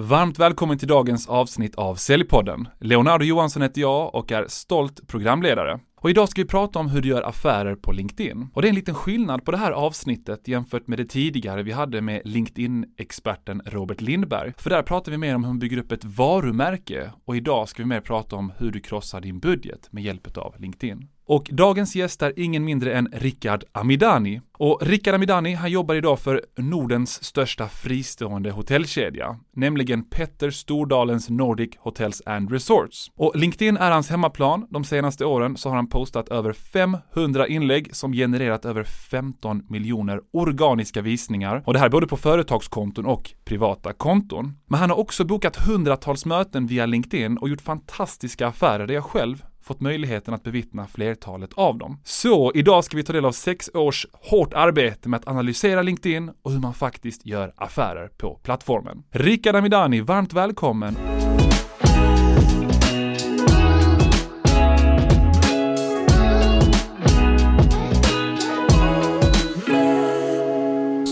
Varmt välkommen till dagens avsnitt av Säljpodden. Leonardo Johansson heter jag och är stolt programledare. Och idag ska vi prata om hur du gör affärer på LinkedIn. Och det är en liten skillnad på det här avsnittet jämfört med det tidigare vi hade med LinkedIn-experten Robert Lindberg. För där pratar vi mer om hur man bygger upp ett varumärke och idag ska vi mer prata om hur du krossar din budget med hjälp av LinkedIn. Och dagens gäst är ingen mindre än Rickard Amidani. Och Rickard Amidani, han jobbar idag för Nordens största fristående hotellkedja, nämligen Petter Stordalens Nordic Hotels and Resorts. Och LinkedIn är hans hemmaplan. De senaste åren så har han postat över 500 inlägg som genererat över 15 miljoner organiska visningar. Och det här är både på företagskonton och privata konton. Men han har också bokat hundratals möten via LinkedIn och gjort fantastiska affärer där jag själv fått möjligheten att bevittna flertalet av dem. Så idag ska vi ta del av sex års hårt arbete med att analysera LinkedIn och hur man faktiskt gör affärer på plattformen. Rickard Amidani, varmt välkommen!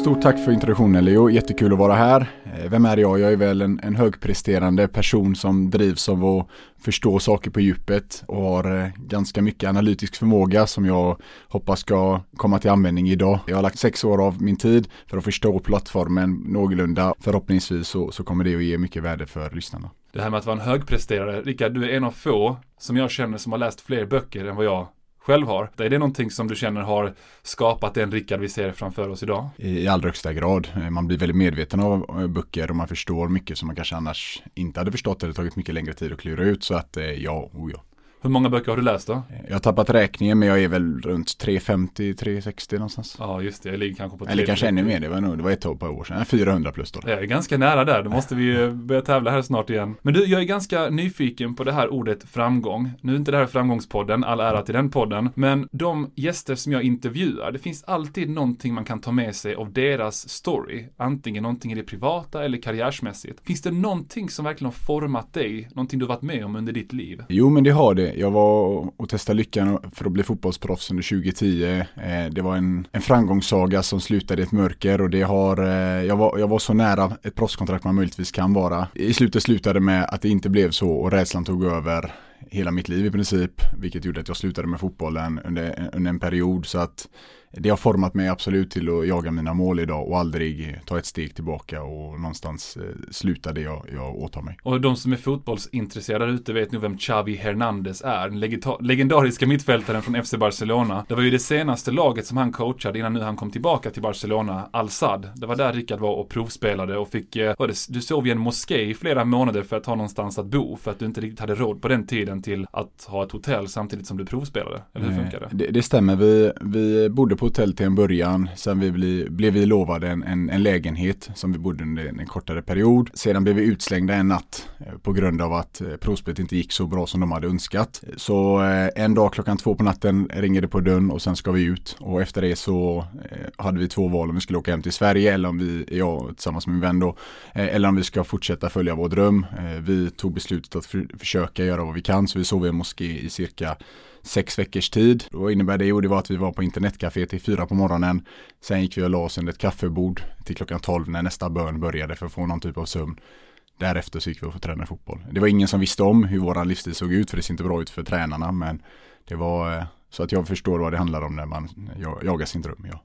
Stort tack för introduktionen Leo, jättekul att vara här. Eh, vem är jag? Jag är väl en, en högpresterande person som drivs av att förstå saker på djupet och har eh, ganska mycket analytisk förmåga som jag hoppas ska komma till användning idag. Jag har lagt sex år av min tid för att förstå plattformen någorlunda. Förhoppningsvis så, så kommer det att ge mycket värde för lyssnarna. Det här med att vara en högpresterare, Rickard, du är en av få som jag känner som har läst fler böcker än vad jag själv har. Är det någonting som du känner har skapat den Rickard vi ser framför oss idag? I allra högsta grad. Eh, man blir väldigt medveten av eh, böcker och man förstår mycket som man kanske annars inte hade förstått eller tagit mycket längre tid att klura ut. Så att eh, ja, oh ja. Hur många böcker har du läst då? Jag har tappat räkningen men jag är väl runt 350-360 någonstans. Ja just det, jag ligger kanske på 350. Eller kanske ännu mer, det var nog, det var ett tag på år sedan. 400 plus då. Jag är ganska nära där, då måste vi börja tävla här snart igen. Men du, jag är ganska nyfiken på det här ordet framgång. Nu är inte det här framgångspodden, all ära till den podden. Men de gäster som jag intervjuar, det finns alltid någonting man kan ta med sig av deras story. Antingen någonting i det privata eller karriärsmässigt. Finns det någonting som verkligen har format dig? Någonting du varit med om under ditt liv? Jo men det har det. Jag var och testade lyckan för att bli fotbollsproffs under 2010. Eh, det var en, en framgångssaga som slutade i ett mörker och det har, eh, jag, var, jag var så nära ett proffskontrakt man möjligtvis kan vara. I slutet slutade med att det inte blev så och rädslan tog över hela mitt liv i princip, vilket gjorde att jag slutade med fotbollen under, under en period. Så att det har format mig absolut till att jaga mina mål idag och aldrig ta ett steg tillbaka och någonstans eh, sluta det jag, jag åtar mig. Och de som är fotbollsintresserade ute vet nog vem Xavi Hernandez är. Den legendariska mittfältaren från FC Barcelona. Det var ju det senaste laget som han coachade innan nu han kom tillbaka till Barcelona, Al-Sad. Det var där Rickard var och provspelade och fick, eh, det, du sov i en moské i flera månader för att ha någonstans att bo för att du inte riktigt hade råd på den tiden till att ha ett hotell samtidigt som du provspelade. Eller hur funkar det? Det, det stämmer, vi, vi bodde på hotell till en början. Sen vi bli, blev vi lovade en, en, en, lägenhet som vi bodde under en, en, kortare period. Sedan blev vi utslängda en natt eh, på grund av att eh, provspelet inte gick så bra som de hade önskat. Så eh, en dag klockan två på natten ringer det på dörren och sen ska vi ut. Och efter det så hade vi två val om vi skulle åka hem till Sverige eller om vi, jag tillsammans med min vän då, eller om vi ska fortsätta följa vår dröm. Vi tog beslutet att för, försöka göra vad vi kan så vi sov i en moské i cirka sex veckors tid. Då innebär det? Jo, det var att vi var på internetcafé till fyra på morgonen. Sen gick vi och la oss under ett kaffebord till klockan tolv när nästa bön började för att få någon typ av sömn. Därefter så gick vi och träna fotboll. Det var ingen som visste om hur våran livsstil såg ut för det ser inte bra ut för tränarna men det var eh, så att jag förstår vad det handlar om när man jagar sin dröm. Ja.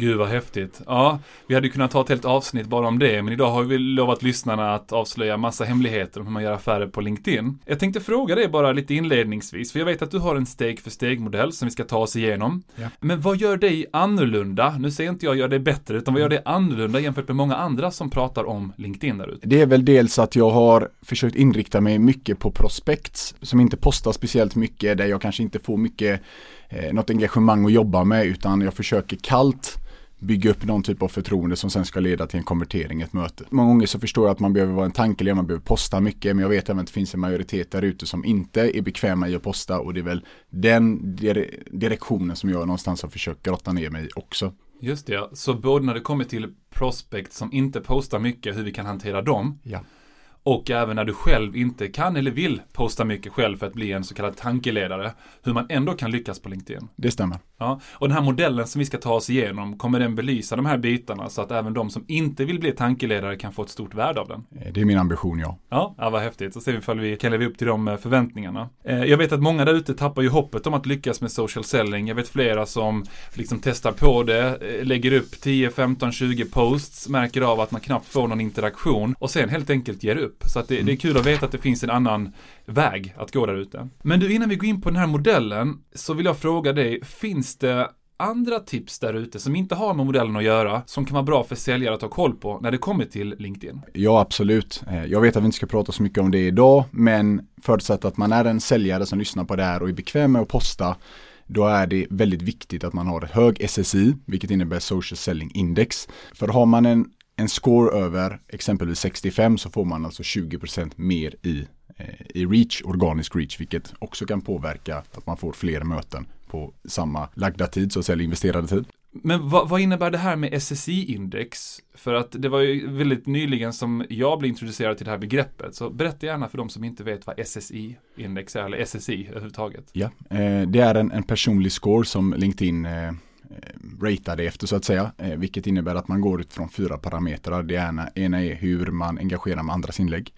Gud vad häftigt. Ja, vi hade kunnat ta ett helt avsnitt bara om det, men idag har vi lovat lyssnarna att avslöja massa hemligheter om hur man gör affärer på LinkedIn. Jag tänkte fråga dig bara lite inledningsvis, för jag vet att du har en steg för steg-modell som vi ska ta oss igenom. Ja. Men vad gör dig annorlunda? Nu säger inte jag gör dig bättre, utan vad gör dig annorlunda jämfört med många andra som pratar om LinkedIn där ute? Det är väl dels att jag har försökt inrikta mig mycket på prospects som inte postar speciellt mycket, där jag kanske inte får mycket eh, något engagemang att jobba med utan jag försöker kallt bygga upp någon typ av förtroende som sen ska leda till en konvertering i ett möte. Många gånger så förstår jag att man behöver vara en tankeled, man behöver posta mycket, men jag vet även att det finns en majoritet där ute som inte är bekväma i att posta och det är väl den direktionen som jag någonstans har försökt grotta ner mig också. Just det, så både när det kommer till prospect som inte postar mycket, hur vi kan hantera dem, ja och även när du själv inte kan eller vill posta mycket själv för att bli en så kallad tankeledare, hur man ändå kan lyckas på LinkedIn. Det stämmer. Ja, och den här modellen som vi ska ta oss igenom, kommer den belysa de här bitarna så att även de som inte vill bli tankeledare kan få ett stort värde av den? Eh, det är min ambition, ja. Ja, ja vad häftigt. Så ser vi ifall vi kan leva upp till de eh, förväntningarna. Eh, jag vet att många där ute tappar ju hoppet om att lyckas med social selling. Jag vet flera som liksom testar på det, lägger upp 10, 15, 20 posts, märker av att man knappt får någon interaktion och sen helt enkelt ger upp. Så att det, mm. det är kul att veta att det finns en annan väg att gå där ute. Men du, innan vi går in på den här modellen så vill jag fråga dig, finns det andra tips där ute som inte har med modellen att göra som kan vara bra för säljare att ha koll på när det kommer till LinkedIn? Ja, absolut. Eh, jag vet att vi inte ska prata så mycket om det idag, men förutsatt att man är en säljare som lyssnar på det här och är bekväm med att posta då är det väldigt viktigt att man har hög SSI, vilket innebär Social Selling Index. För har man en, en score över exempelvis 65 så får man alltså 20% mer i, eh, i reach, organisk reach, vilket också kan påverka att man får fler möten på samma lagda tid, så att säga, investerade tid. Men vad, vad innebär det här med SSI-index? För att det var ju väldigt nyligen som jag blev introducerad till det här begreppet. Så berätta gärna för de som inte vet vad SSI-index är, eller SSI överhuvudtaget. Ja, eh, det är en, en personlig score som LinkedIn eh, ratade efter så att säga. Eh, vilket innebär att man går ut från fyra parametrar. Det ena, ena är hur man engagerar med andras inlägg.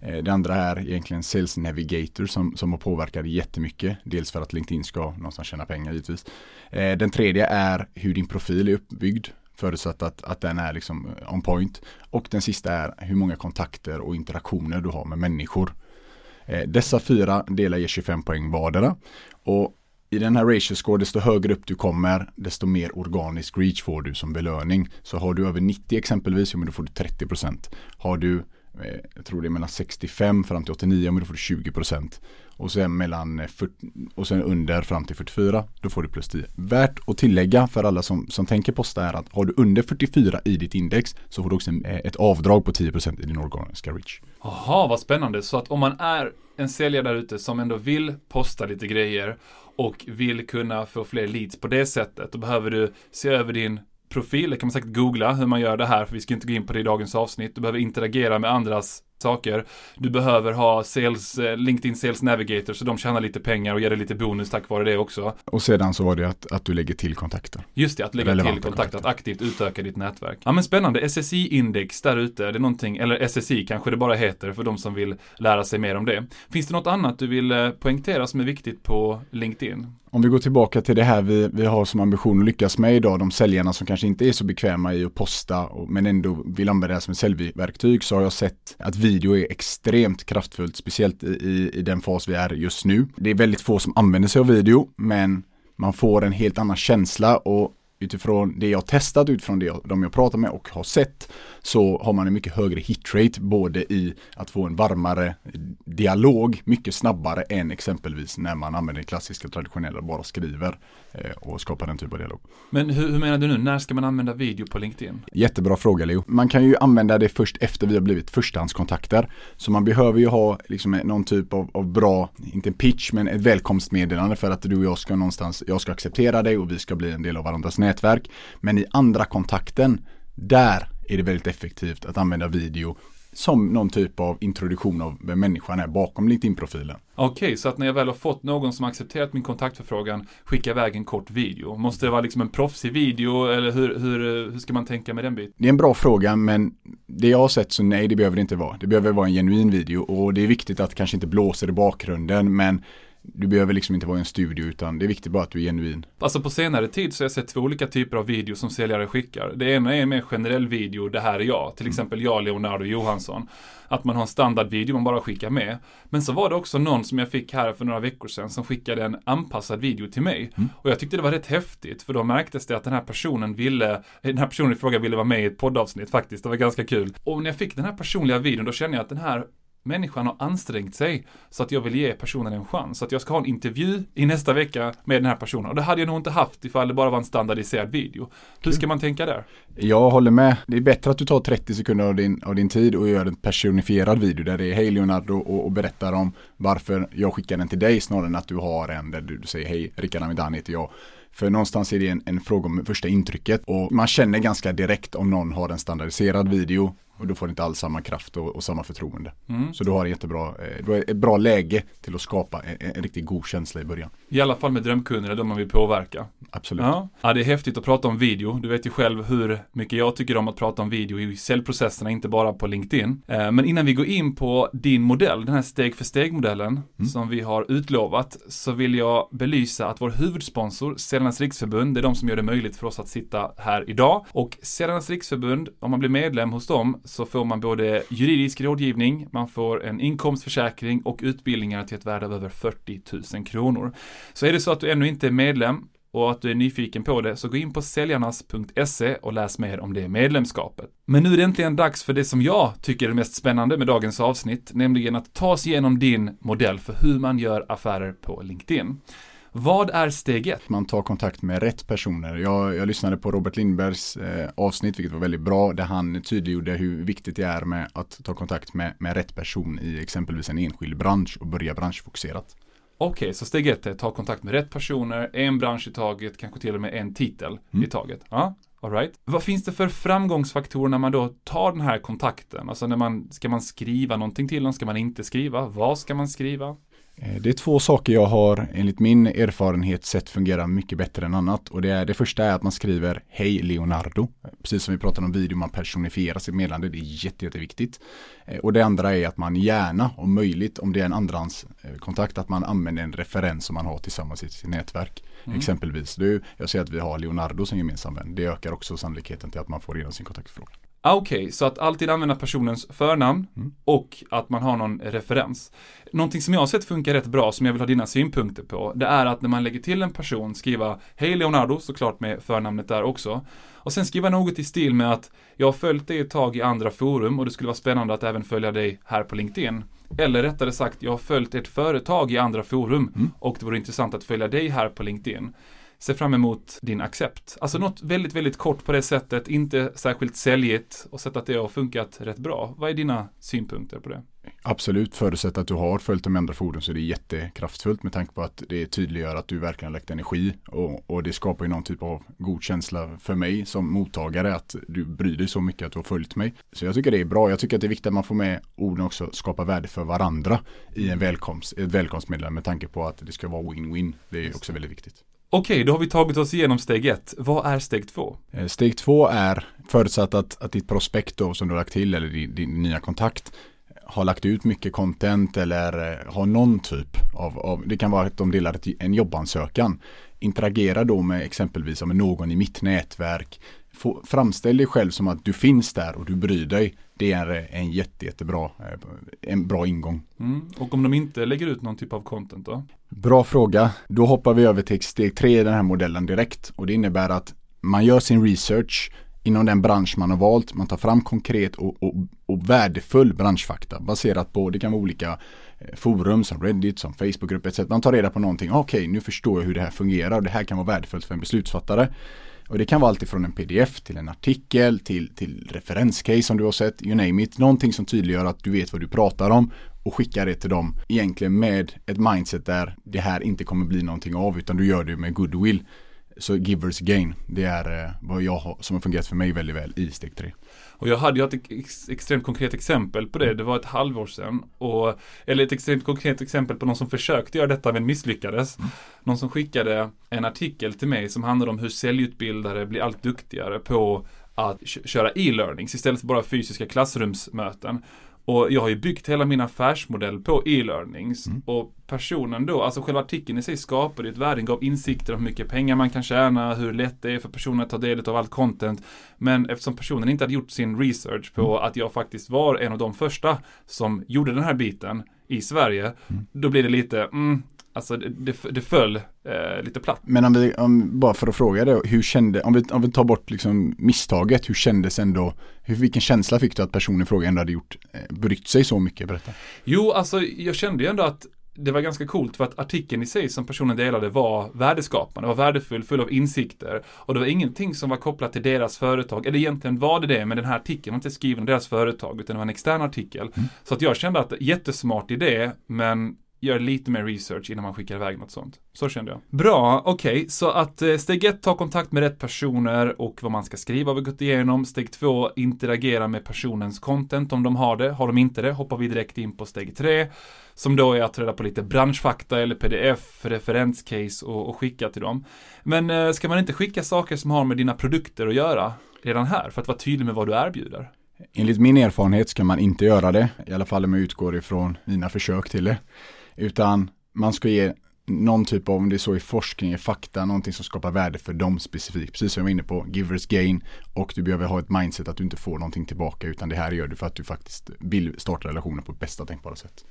Eh, det andra är egentligen Sales Navigator som, som har påverkat jättemycket. Dels för att LinkedIn ska någonstans tjäna pengar givetvis. Eh, den tredje är hur din profil är uppbyggd förutsatt att, att den är liksom on point. Och den sista är hur många kontakter och interaktioner du har med människor. Dessa fyra delar ger 25 poäng vardera. Och i den här ratio score, desto högre upp du kommer, desto mer organisk reach får du som belöning. Så har du över 90 exempelvis, ja men då får du 30%. Har du, Eh, jag tror det är mellan 65 fram till 89, men då får du 20%. Och sen mellan eh, 40, och sen under fram till 44, då får du plus 10. Värt att tillägga för alla som, som tänker posta är att har du under 44 i ditt index så får du också eh, ett avdrag på 10% i din organiska reach. Jaha, vad spännande. Så att om man är en säljare där ute som ändå vill posta lite grejer och vill kunna få fler leads på det sättet, då behöver du se över din profil. Det kan man säkert googla hur man gör det här, för vi ska inte gå in på det i dagens avsnitt. Du behöver interagera med andras saker. Du behöver ha sales, eh, LinkedIn Sales Navigator så de tjänar lite pengar och ger dig lite bonus tack vare det också. Och sedan så var det att, att du lägger till kontakter. Just det, att lägga Relevanta till kontakter, kontakter, att aktivt utöka ditt nätverk. Ja men spännande, SSI-index där ute, det är någonting, eller SSI kanske det bara heter för de som vill lära sig mer om det. Finns det något annat du vill eh, poängtera som är viktigt på LinkedIn? Om vi går tillbaka till det här vi, vi har som ambition att lyckas med idag, de säljarna som kanske inte är så bekväma i att posta men ändå vill använda det som ett säljverktyg så har jag sett att video är extremt kraftfullt, speciellt i, i den fas vi är just nu. Det är väldigt få som använder sig av video, men man får en helt annan känsla och utifrån det jag testat, utifrån det jag, de jag pratar med och har sett så har man en mycket högre hitrate både i att få en varmare dialog mycket snabbare än exempelvis när man använder det klassiska traditionella bara skriver eh, och skapar den typen av dialog. Men hur, hur, menar du nu? När ska man använda video på LinkedIn? Jättebra fråga Leo. Man kan ju använda det först efter vi har blivit förstahandskontakter. Så man behöver ju ha liksom någon typ av, av bra, inte en pitch, men ett välkomstmeddelande för att du och jag ska någonstans, jag ska acceptera dig och vi ska bli en del av varandras nätverk. Men i andra kontakten, där är det väldigt effektivt att använda video som någon typ av introduktion av vem människan är bakom LinkedIn-profilen. Okej, okay, så att när jag väl har fått någon som accepterat min kontaktförfrågan skicka iväg en kort video. Måste det vara liksom en proffsig video eller hur, hur, hur ska man tänka med den biten? Det är en bra fråga men det jag har sett så nej det behöver det inte vara. Det behöver vara en genuin video och det är viktigt att kanske inte blåser i bakgrunden men du behöver liksom inte vara i en studio utan det är viktigt bara att du är genuin. Alltså på senare tid så har jag sett två olika typer av videos som säljare skickar. Det ena är en mer generell video, det här är jag. Till mm. exempel jag, Leonardo Johansson. Att man har en standardvideo man bara skickar med. Men så var det också någon som jag fick här för några veckor sedan som skickade en anpassad video till mig. Mm. Och jag tyckte det var rätt häftigt för då märktes det att den här personen ville, den här personen i fråga ville vara med i ett poddavsnitt faktiskt. Det var ganska kul. Och när jag fick den här personliga videon då kände jag att den här människan har ansträngt sig så att jag vill ge personen en chans. Så att jag ska ha en intervju i nästa vecka med den här personen. Och det hade jag nog inte haft ifall det bara var en standardiserad video. Hur ska man tänka där? Jag håller med. Det är bättre att du tar 30 sekunder av din, av din tid och gör en personifierad video där det är hej Leonardo och, och berättar om varför jag skickar den till dig snarare än att du har en där du, du säger hej Rickard Amidani heter jag. För någonstans är det en, en fråga om första intrycket och man känner ganska direkt om någon har en standardiserad video och du får inte alls samma kraft och, och samma förtroende. Mm. Så du har, jättebra, eh, du har ett bra läge till att skapa en, en riktigt god känsla i början. I alla fall med drömkunderna, de man vill påverka. Absolut. Ja. ja, det är häftigt att prata om video. Du vet ju själv hur mycket jag tycker om att prata om video i säljprocesserna, inte bara på LinkedIn. Eh, men innan vi går in på din modell, den här steg för steg-modellen mm. som vi har utlovat, så vill jag belysa att vår huvudsponsor, Säljarnas Riksförbund, det är de som gör det möjligt för oss att sitta här idag. Och Säljarnas Riksförbund, om man blir medlem hos dem, så får man både juridisk rådgivning, man får en inkomstförsäkring och utbildningar till ett värde av över 40 000 kronor. Så är det så att du ännu inte är medlem, och att du är nyfiken på det så gå in på säljarnas.se och läs mer om det medlemskapet. Men nu är det äntligen dags för det som jag tycker är det mest spännande med dagens avsnitt, nämligen att ta sig igenom din modell för hur man gör affärer på LinkedIn. Vad är steg ett? Man tar kontakt med rätt personer. Jag, jag lyssnade på Robert Lindbergs eh, avsnitt, vilket var väldigt bra, där han tydliggjorde hur viktigt det är med att ta kontakt med, med rätt person i exempelvis en enskild bransch och börja branschfokuserat. Okej, okay, så steg ett är att ta kontakt med rätt personer, en bransch i taget, kanske till och med en titel mm. i taget. Ja, alright. Vad finns det för framgångsfaktorer när man då tar den här kontakten? Alltså när man, ska man skriva någonting till dem? Ska man inte skriva? Vad ska man skriva? Eh, det är två saker jag har enligt min erfarenhet sett fungera mycket bättre än annat. Och det, är, det första är att man skriver Hej Leonardo. Precis som vi pratade om video, man personifierar sitt meddelande. Det är jätte, jätteviktigt. Eh, och det andra är att man gärna, om möjligt, om det är en andrahandskontakt, att man använder en referens som man har tillsammans i sitt nätverk. Mm. Exempelvis, du, jag ser att vi har Leonardo som gemensam vän. Det ökar också sannolikheten till att man får igenom sin kontaktfråga. Ah, okej, okay, så att alltid använda personens förnamn mm. och att man har någon referens. Någonting som jag har sett funkar rätt bra, som jag vill ha dina synpunkter på, det är att när man lägger till en person, skriva Hej Leonardo, såklart med förnamnet där också. Och sen skriva något i stil med att jag har följt dig ett tag i andra forum och det skulle vara spännande att även följa dig här på LinkedIn. Eller rättare sagt, jag har följt ett företag i andra forum mm. och det vore intressant att följa dig här på LinkedIn ser fram emot din accept. Alltså något väldigt, väldigt kort på det sättet, inte särskilt säljigt och sett att det har funkat rätt bra. Vad är dina synpunkter på det? Absolut, förutsatt att du har följt de andra fordon så är det jättekraftfullt med tanke på att det tydliggör att du verkligen har lagt energi och, och det skapar ju någon typ av god känsla för mig som mottagare att du bryr dig så mycket att du har följt mig. Så jag tycker det är bra. Jag tycker att det är viktigt att man får med orden också skapa värde för varandra i en välkomst, ett välkomstmeddelande med tanke på att det ska vara win-win. Det är också väldigt viktigt. Okej, då har vi tagit oss igenom steg ett. Vad är steg två? Eh, steg två är förutsatt att, att ditt prospekt då, som du har lagt till eller din, din nya kontakt har lagt ut mycket content eller eh, har någon typ av, av, det kan vara att de delar en jobbansökan. Interagera då med exempelvis med någon i mitt nätverk. Få, framställ dig själv som att du finns där och du bryr dig. Det är en jätte, jättebra eh, en bra ingång. Mm. Och om de inte lägger ut någon typ av content då? Bra fråga. Då hoppar vi över till steg tre i den här modellen direkt. Och det innebär att man gör sin research inom den bransch man har valt. Man tar fram konkret och, och, och värdefull branschfakta baserat på, det kan vara olika eh, forum som Reddit, som Facebookgrupper etc. Man tar reda på någonting, okej okay, nu förstår jag hur det här fungerar och det här kan vara värdefullt för en beslutsfattare. Och det kan vara alltifrån en pdf till en artikel till, till referenscase som du har sett, you name it. Någonting som tydliggör att du vet vad du pratar om och skickar det till dem egentligen med ett mindset där det här inte kommer bli någonting av utan du gör det med goodwill. Så givers gain, det är eh, vad jag har, som har fungerat för mig väldigt väl i steg 3. Och jag hade ju ett ex extremt konkret exempel på det. Det var ett halvår sedan. Och, eller ett extremt konkret exempel på någon som försökte göra detta men misslyckades. Mm. Någon som skickade en artikel till mig som handlade om hur säljutbildare blir allt duktigare på att köra e-learnings istället för bara fysiska klassrumsmöten. Och jag har ju byggt hela min affärsmodell på e-learnings. Mm. Och personen då, alltså själva artikeln i sig skapade ett värde, gav insikter om hur mycket pengar man kan tjäna, hur lätt det är för personen att ta del av allt content. Men eftersom personen inte hade gjort sin research på mm. att jag faktiskt var en av de första som gjorde den här biten i Sverige, mm. då blir det lite, mm, Alltså det, det, det föll eh, lite platt. Men om vi, om, bara för att fråga det, hur kände, om vi, om vi tar bort liksom misstaget, hur kändes ändå, hur, vilken känsla fick du att personen i fråga ändå hade gjort, eh, brytt sig så mycket? Berätta. Jo, alltså jag kände ju ändå att det var ganska coolt för att artikeln i sig som personen delade var värdeskapande, var värdefull, full av insikter. Och det var ingenting som var kopplat till deras företag, eller egentligen var det det, men den här artikeln var inte skriven av deras företag, utan det var en extern artikel. Mm. Så att jag kände att jättesmart idé, men gör lite mer research innan man skickar iväg något sånt. Så kände jag. Bra, okej, okay, så att eh, steg ett, ta kontakt med rätt personer och vad man ska skriva har vi gått igenom. Steg två, interagera med personens content om de har det. Har de inte det, hoppar vi direkt in på steg tre. Som då är att reda på lite branschfakta eller pdf, referenscase och, och skicka till dem. Men eh, ska man inte skicka saker som har med dina produkter att göra redan här för att vara tydlig med vad du erbjuder? Enligt min erfarenhet ska man inte göra det, i alla fall om jag utgår ifrån mina försök till det. Utan man ska ge någon typ av, om det är så i forskning, i fakta, någonting som skapar värde för dem specifikt. Precis som jag var inne på, givers gain. Och du behöver ha ett mindset att du inte får någonting tillbaka, utan det här gör du för att du faktiskt vill starta relationen på bästa tänkbara sätt.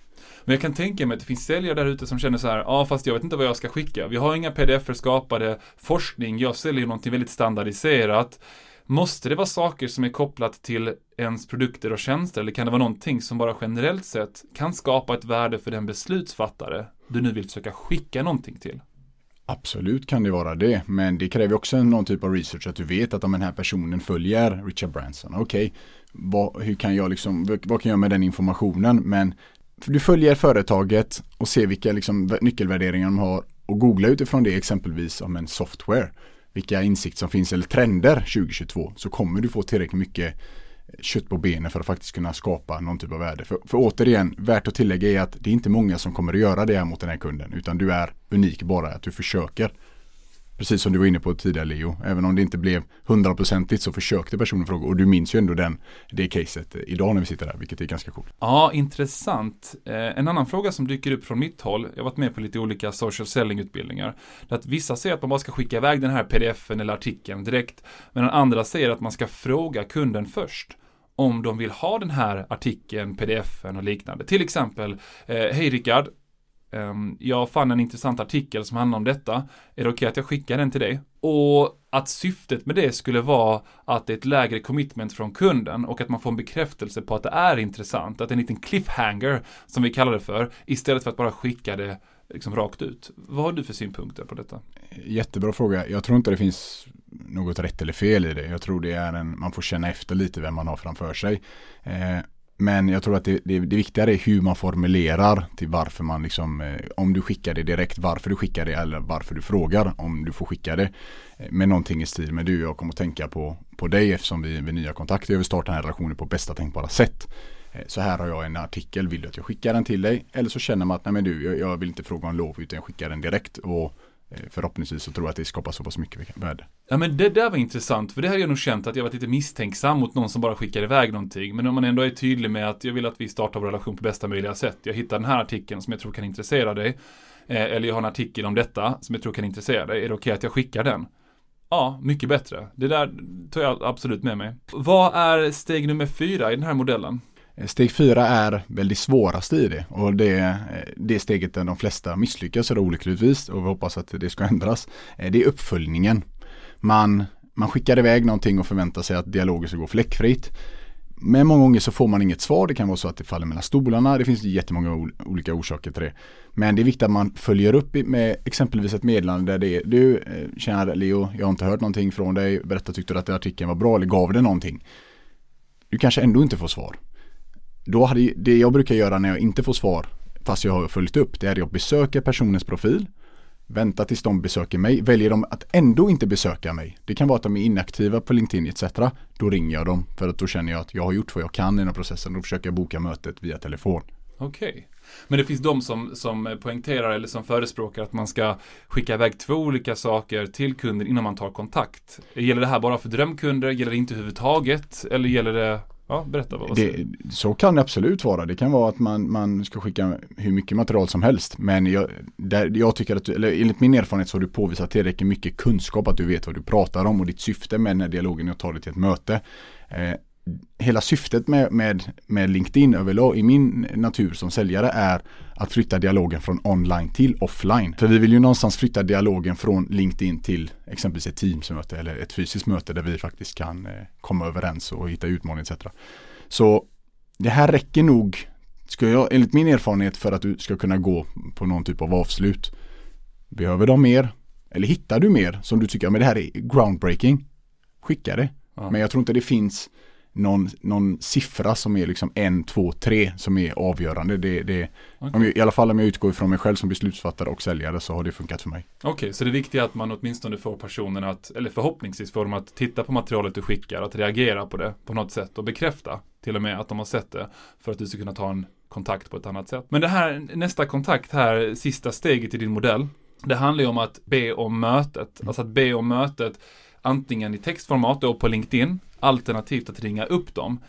Men jag kan tänka mig att det finns säljare där ute som känner så här, ja fast jag vet inte vad jag ska skicka. Vi har inga pdf-er skapade, forskning, jag säljer någonting väldigt standardiserat. Måste det vara saker som är kopplat till ens produkter och tjänster eller kan det vara någonting som bara generellt sett kan skapa ett värde för den beslutsfattare du nu vill försöka skicka någonting till? Absolut kan det vara det, men det kräver också någon typ av research att du vet att om den här personen följer Richard Branson, okej, okay, hur kan jag liksom, vad kan jag göra med den informationen? Men du följer företaget och ser vilka liksom nyckelvärderingar de har och googla utifrån det exempelvis om en software vilka insikter som finns eller trender 2022 så kommer du få tillräckligt mycket kött på benen för att faktiskt kunna skapa någon typ av värde. För, för återigen, värt att tillägga är att det är inte många som kommer att göra det här mot den här kunden utan du är unik bara att du försöker. Precis som du var inne på tidigare Leo, även om det inte blev hundraprocentigt så försökte personen fråga och du minns ju ändå den, det caset idag när vi sitter där, vilket är ganska coolt. Ja, intressant. Eh, en annan fråga som dyker upp från mitt håll, jag har varit med på lite olika social selling utbildningar, att vissa säger att man bara ska skicka iväg den här pdfen eller artikeln direkt, medan andra säger att man ska fråga kunden först om de vill ha den här artikeln, pdfen och liknande. Till exempel, eh, hej Rickard, Ehm, jag fann en intressant artikel som handlar om detta. Är det okej okay att jag skickar den till dig? Och att syftet med det skulle vara att det är ett lägre commitment från kunden och att man får en bekräftelse på att det är intressant. Att det är en liten cliffhanger, som vi kallar det för, istället för att bara skicka det liksom rakt ut. Vad har du för synpunkter på detta? Jättebra fråga. Jag tror inte det finns något rätt eller fel i det. Jag tror det är en, man får känna efter lite vem man har framför sig. Eh, men jag tror att det, det, det viktigare är hur man formulerar till varför man liksom, eh, om du skickar det direkt, varför du skickar det eller varför du frågar om du får skicka det. Eh, med någonting i stil med du, jag kommer att tänka på, på dig eftersom vi är nya kontakter, jag vill starta den här relationen på bästa tänkbara sätt. Eh, så här har jag en artikel, vill du att jag skickar den till dig? Eller så känner man att nej men du, jag, jag vill inte fråga om lov utan jag skickar den direkt. Och Eh, förhoppningsvis så tror jag att det skapar så pass mycket värde. Ja men det där var intressant, för det har jag nog känt att jag varit lite misstänksam mot någon som bara skickar iväg någonting. Men om man ändå är tydlig med att jag vill att vi startar vår relation på bästa möjliga sätt. Jag hittar den här artikeln som jag tror kan intressera dig. Eh, eller jag har en artikel om detta som jag tror kan intressera dig. Är det okej okay att jag skickar den? Ja, mycket bättre. Det där tar jag absolut med mig. Vad är steg nummer fyra i den här modellen? Steg fyra är väl det svåraste i det och det är det steget där de flesta misslyckas eller olyckligtvis och vi hoppas att det ska ändras. Eh, det är uppföljningen. Man, man skickar iväg någonting och förväntar sig att dialogen ska gå fläckfritt. Men många gånger så får man inget svar. Det kan vara så att det faller mellan stolarna. Det finns jättemånga olika orsaker till det. Men det är viktigt att man följer upp med exempelvis ett meddelande där det är Du, eh, kära Leo, jag har inte hört någonting från dig. Berätta, tyckte du att artikeln var bra eller gav det någonting? Du kanske ändå inte får svar. Då hade det jag brukar göra när jag inte får svar fast jag har följt upp det är att jag besöker personens profil vänta tills de besöker mig. Väljer de att ändå inte besöka mig, det kan vara att de är inaktiva på LinkedIn etc. Då ringer jag dem för att då känner jag att jag har gjort vad jag kan i den här processen. Då försöker jag boka mötet via telefon. Okej. Okay. Men det finns de som, som poängterar eller som förespråkar att man ska skicka iväg två olika saker till kunden innan man tar kontakt. Gäller det här bara för drömkunder? Gäller det inte överhuvudtaget? Eller gäller det Ja, berätta vad det, Så kan det absolut vara. Det kan vara att man, man ska skicka hur mycket material som helst. Men jag, där, jag tycker att, eller enligt min erfarenhet så har du påvisat tillräckligt mycket kunskap att du vet vad du pratar om och ditt syfte med den här dialogen är att ta dig till ett möte. Eh, hela syftet med, med, med LinkedIn överlag i min natur som säljare är att flytta dialogen från online till offline. För vi vill ju någonstans flytta dialogen från LinkedIn till exempelvis ett Teamsmöte eller ett fysiskt möte där vi faktiskt kan eh, komma överens och hitta utmaningar etc. Så det här räcker nog, ska jag, enligt min erfarenhet, för att du ska kunna gå på någon typ av avslut. Behöver de mer? Eller hittar du mer som du tycker, men det här är groundbreaking? Skicka det. Ja. Men jag tror inte det finns någon, någon siffra som är liksom en, två, tre som är avgörande. Det, det, okay. om jag, I alla fall om jag utgår ifrån mig själv som beslutsfattare och säljare så har det funkat för mig. Okej, okay, så det viktiga är att man åtminstone får personen att, eller förhoppningsvis får dem att titta på materialet du skickar, att reagera på det på något sätt och bekräfta till och med att de har sett det för att du ska kunna ta en kontakt på ett annat sätt. Men det här, nästa kontakt här, sista steget i din modell, det handlar ju om att be om mötet. Alltså att be om mötet antingen i textformat då på LinkedIn, alternativt att ringa upp dem.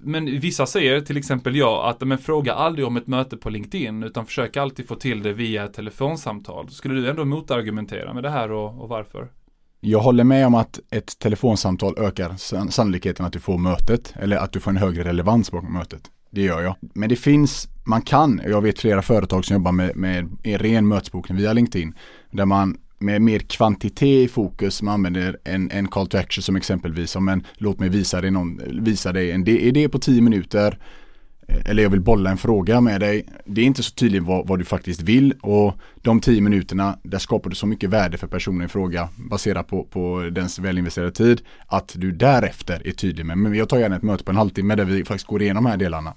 Men vissa säger, till exempel jag, att men fråga aldrig om ett möte på LinkedIn, utan försök alltid få till det via ett telefonsamtal. Skulle du ändå motargumentera med det här och, och varför? Jag håller med om att ett telefonsamtal ökar sannolikheten att du får mötet, eller att du får en högre relevans bakom mötet. Det gör jag. Men det finns, man kan, jag vet flera företag som jobbar med, med ren mötesbokning via LinkedIn, där man med mer kvantitet i fokus. Man använder en, en call to action som exempelvis som en låt mig visa dig, någon, visa dig en idé på tio minuter. Eh, eller jag vill bolla en fråga med dig. Det är inte så tydligt vad, vad, du faktiskt vill och de tio minuterna där skapar du så mycket värde för personen i fråga baserat på, på dens välinvesterade tid att du därefter är tydlig med. Men jag tar gärna ett möte på en halvtimme där vi faktiskt går igenom de här delarna.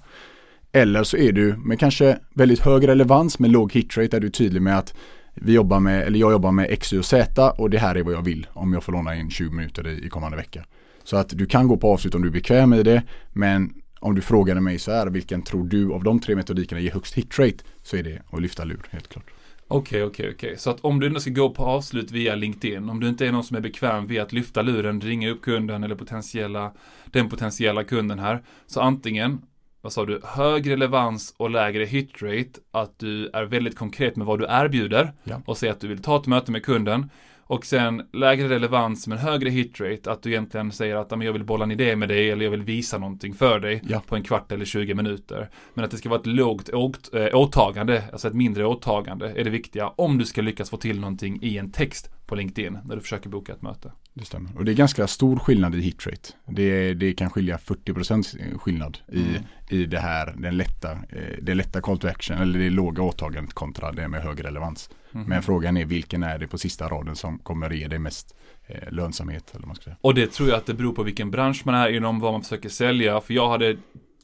Eller så är du med kanske väldigt hög relevans med låg hitrate där du är tydlig med att vi jobbar med, eller jag jobbar med X, Y och Z och det här är vad jag vill om jag får låna in 20 minuter i, i kommande vecka. Så att du kan gå på avslut om du är bekväm i det, men om du frågade mig så här, vilken tror du av de tre metodikerna ger högst hitrate? Så är det att lyfta lur, helt klart. Okej, okay, okej, okay, okej. Okay. Så att om du ändå ska gå på avslut via LinkedIn, om du inte är någon som är bekväm vid att lyfta luren, ringa upp kunden eller potentiella, den potentiella kunden här, så antingen vad sa du, hög relevans och lägre hitrate, att du är väldigt konkret med vad du erbjuder ja. och säger att du vill ta ett möte med kunden. Och sen lägre relevans men högre hitrate, att du egentligen säger att jag vill bolla en idé med dig eller jag vill visa någonting för dig ja. på en kvart eller 20 minuter. Men att det ska vara ett lågt äh, åtagande, alltså ett mindre åtagande, är det viktiga om du ska lyckas få till någonting i en text på LinkedIn när du försöker boka ett möte. Det stämmer. Och det är ganska stor skillnad i hitrate. Det, det kan skilja 40% skillnad i, mm. i det här, den lätta, eh, det lätta call to action eller det låga åtagandet kontra det med hög relevans. Mm. Men frågan är vilken är det på sista raden som kommer ge dig mest eh, lönsamhet. Eller man ska säga. Och det tror jag att det beror på vilken bransch man är inom, vad man försöker sälja. För jag hade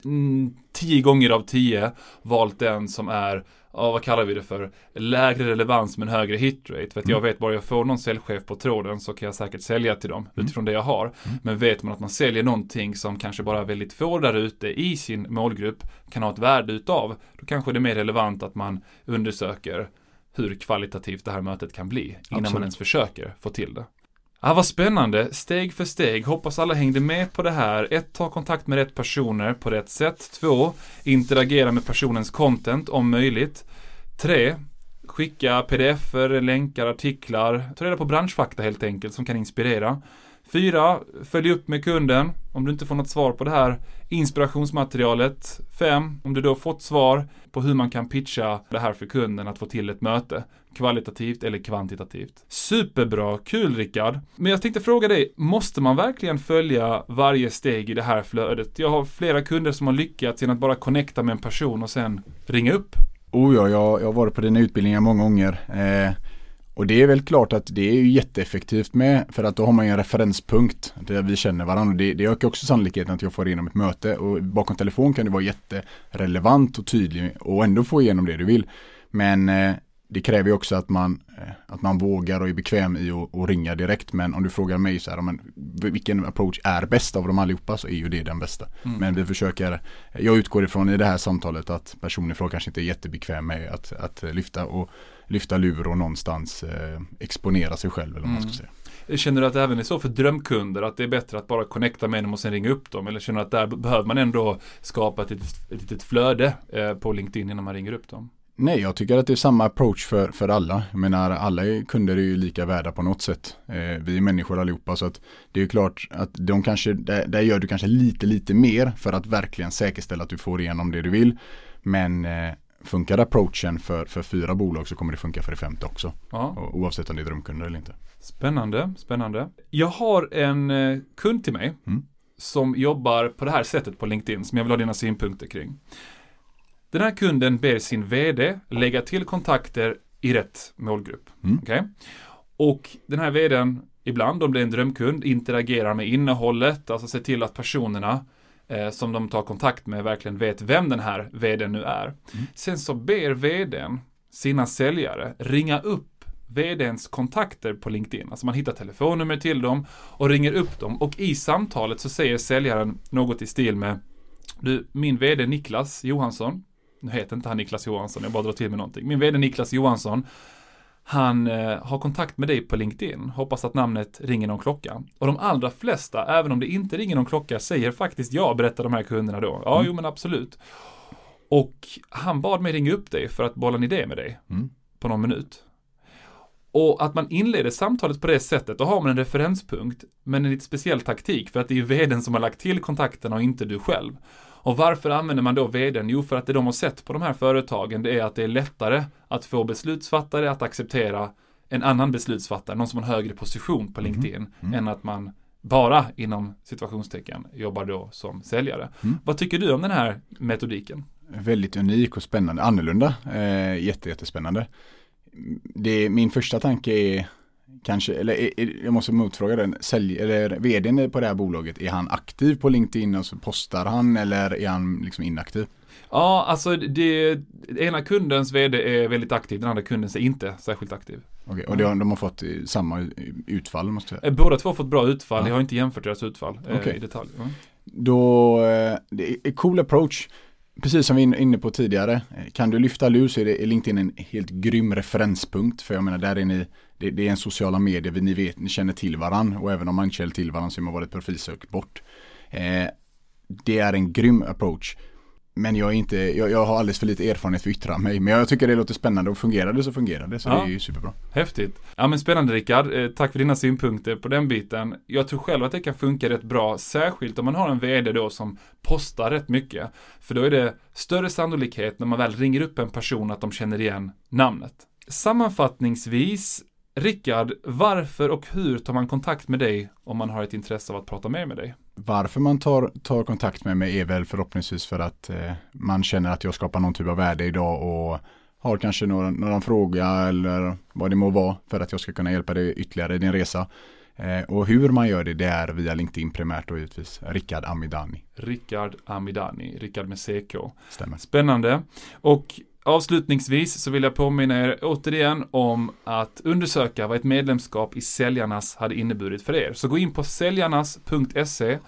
mm, tio gånger av tio valt den som är ja, vad kallar vi det för, lägre relevans men högre hitrate. För att jag mm. vet bara jag får någon säljchef på tråden så kan jag säkert sälja till dem mm. utifrån det jag har. Mm. Men vet man att man säljer någonting som kanske bara väldigt få där ute i sin målgrupp kan ha ett värde utav, då kanske det är mer relevant att man undersöker hur kvalitativt det här mötet kan bli innan Absolut. man ens försöker få till det. Ja, vad spännande. Steg för steg. Hoppas alla hängde med på det här. Ett, ta kontakt med rätt personer på rätt sätt. Två, interagera med personens content om möjligt. Tre, skicka pdf-er, länkar, artiklar. Ta reda på branschfakta helt enkelt som kan inspirera. Fyra, följ upp med kunden. Om du inte får något svar på det här inspirationsmaterialet. 5. om du då fått svar på hur man kan pitcha det här för kunden att få till ett möte. Kvalitativt eller kvantitativt. Superbra, kul Rickard. Men jag tänkte fråga dig, måste man verkligen följa varje steg i det här flödet? Jag har flera kunder som har lyckats genom att bara connecta med en person och sen ringa upp. Oh ja, jag, jag har varit på dina utbildningar många gånger. Eh, och det är väl klart att det är ju jätteeffektivt med för att då har man ju en referenspunkt där vi känner varandra. Det, det ökar också sannolikheten att jag får igenom ett möte och bakom telefon kan det vara jätterelevant och tydlig och ändå få igenom det du vill. Men eh, det kräver ju också att man, eh, att man vågar och är bekväm i att ringa direkt. Men om du frågar mig så här, men, vilken approach är bäst av dem allihopa så är ju det den bästa. Mm. Men vi försöker, jag utgår ifrån i det här samtalet att personen ifrån kanske inte är jättebekväm med att, att lyfta. Och lyfta lur och någonstans eh, exponera sig själv eller vad man ska mm. säga. Känner du att det även är så för drömkunder att det är bättre att bara connecta med dem och sen ringa upp dem? Eller känner du att där behöver man ändå skapa ett litet, ett litet flöde eh, på LinkedIn innan man ringer upp dem? Nej, jag tycker att det är samma approach för, för alla. Jag menar, alla kunder är ju lika värda på något sätt. Eh, vi är människor allihopa så att det är klart att de kanske, där, där, gör du kanske lite, lite mer för att verkligen säkerställa att du får igenom det du vill. Men eh, funkar approachen för, för fyra bolag så kommer det funka för det femte också. Ja. Oavsett om det är drömkunder eller inte. Spännande, spännande. Jag har en eh, kund till mig mm. som jobbar på det här sättet på LinkedIn som jag vill ha dina synpunkter kring. Den här kunden ber sin vd lägga till kontakter i rätt målgrupp. Mm. Okay? Och den här vdn, ibland om det är en drömkund, interagerar med innehållet, alltså ser till att personerna eh, som de tar kontakt med verkligen vet vem den här vdn nu är. Mm. Sen så ber vdn sina säljare ringa upp vdns kontakter på LinkedIn. Alltså man hittar telefonnummer till dem och ringer upp dem och i samtalet så säger säljaren något i stil med Du, min vd Niklas Johansson, nu heter inte han Niklas Johansson, jag bara drar till med någonting. Min vd Niklas Johansson, han eh, har kontakt med dig på LinkedIn. Hoppas att namnet ringer någon klocka. Och de allra flesta, även om det inte ringer någon klocka, säger faktiskt ja, berättar de här kunderna då. Ja, mm. jo men absolut. Och han bad mig ringa upp dig för att bolla en idé med dig. Mm. På någon minut. Och att man inleder samtalet på det sättet, då har man en referenspunkt, men en lite speciell taktik, för att det är ju vdn som har lagt till kontakterna och inte du själv. Och varför använder man då vdn? Jo, för att det de har sett på de här företagen, det är att det är lättare att få beslutsfattare att acceptera en annan beslutsfattare, någon som har högre position på mhm. LinkedIn, mm. Mm. än att man bara inom situationstecken jobbar då som säljare. Mm. Vad tycker du om den här metodiken? Väldigt unik och spännande, annorlunda, eh, jätte, jättespännande det, min första tanke är kanske, eller jag måste motfråga den, sälj, eller vdn på det här bolaget, är han aktiv på LinkedIn och så postar han eller är han liksom inaktiv? Ja, alltså det, ena kundens vd är väldigt aktiv, den andra kundens är inte särskilt aktiv. Okej, och de, de har fått samma utfall måste jag säga? Eh, båda två har fått bra utfall, ja. jag har inte jämfört deras utfall eh, okay. i detalj. Ja. Då, eh, det är cool approach precis som vi var inne på tidigare, eh, kan du lyfta lur så det, är LinkedIn en helt grym referenspunkt. För jag menar, där är ni, det, det är en sociala medier, ni vet, ni känner till varandra och även om man inte känner till varandra så är man bara ett profilsök bort. Eh, det är en grym approach. Men jag, är inte, jag, jag, har alldeles för lite erfarenhet för att yttra mig. Men jag tycker det låter spännande och fungerar det så fungerar det. Så ja. det är ju superbra. Häftigt. Ja men spännande Rickard. Eh, tack för dina synpunkter på den biten. Jag tror själv att det kan funka rätt bra. Särskilt om man har en vd då som postar rätt mycket. För då är det större sannolikhet när man väl ringer upp en person att de känner igen namnet. Sammanfattningsvis Rickard, varför och hur tar man kontakt med dig om man har ett intresse av att prata mer med dig? Varför man tar, tar kontakt med mig är väl förhoppningsvis för att eh, man känner att jag skapar någon typ av värde idag och har kanske någon, någon fråga eller vad det må vara för att jag ska kunna hjälpa dig ytterligare i din resa. Eh, och hur man gör det, det är via LinkedIn primärt och givetvis Rickard Amidani. Rickard Amidani, Rickard med CK. Stämmer. Spännande. Och Avslutningsvis så vill jag påminna er återigen om att undersöka vad ett medlemskap i Säljarnas hade inneburit för er. Så gå in på säljarnas.se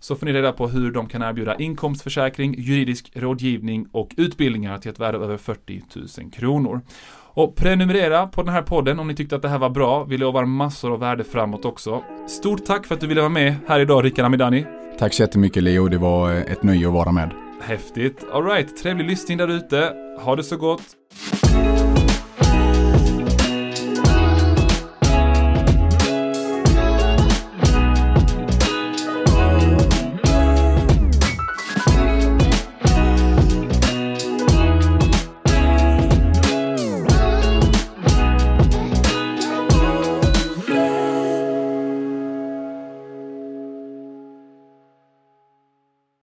så får ni reda på hur de kan erbjuda inkomstförsäkring, juridisk rådgivning och utbildningar till ett värde av över 40 000 kronor. Och prenumerera på den här podden om ni tyckte att det här var bra. Vi lovar massor av värde framåt också. Stort tack för att du ville vara med här idag, Rickard Amidani. Tack så jättemycket Leo, det var eh, ett nöje att vara med. Häftigt. Alright, trevlig lyssning där ute. Ha det så gott.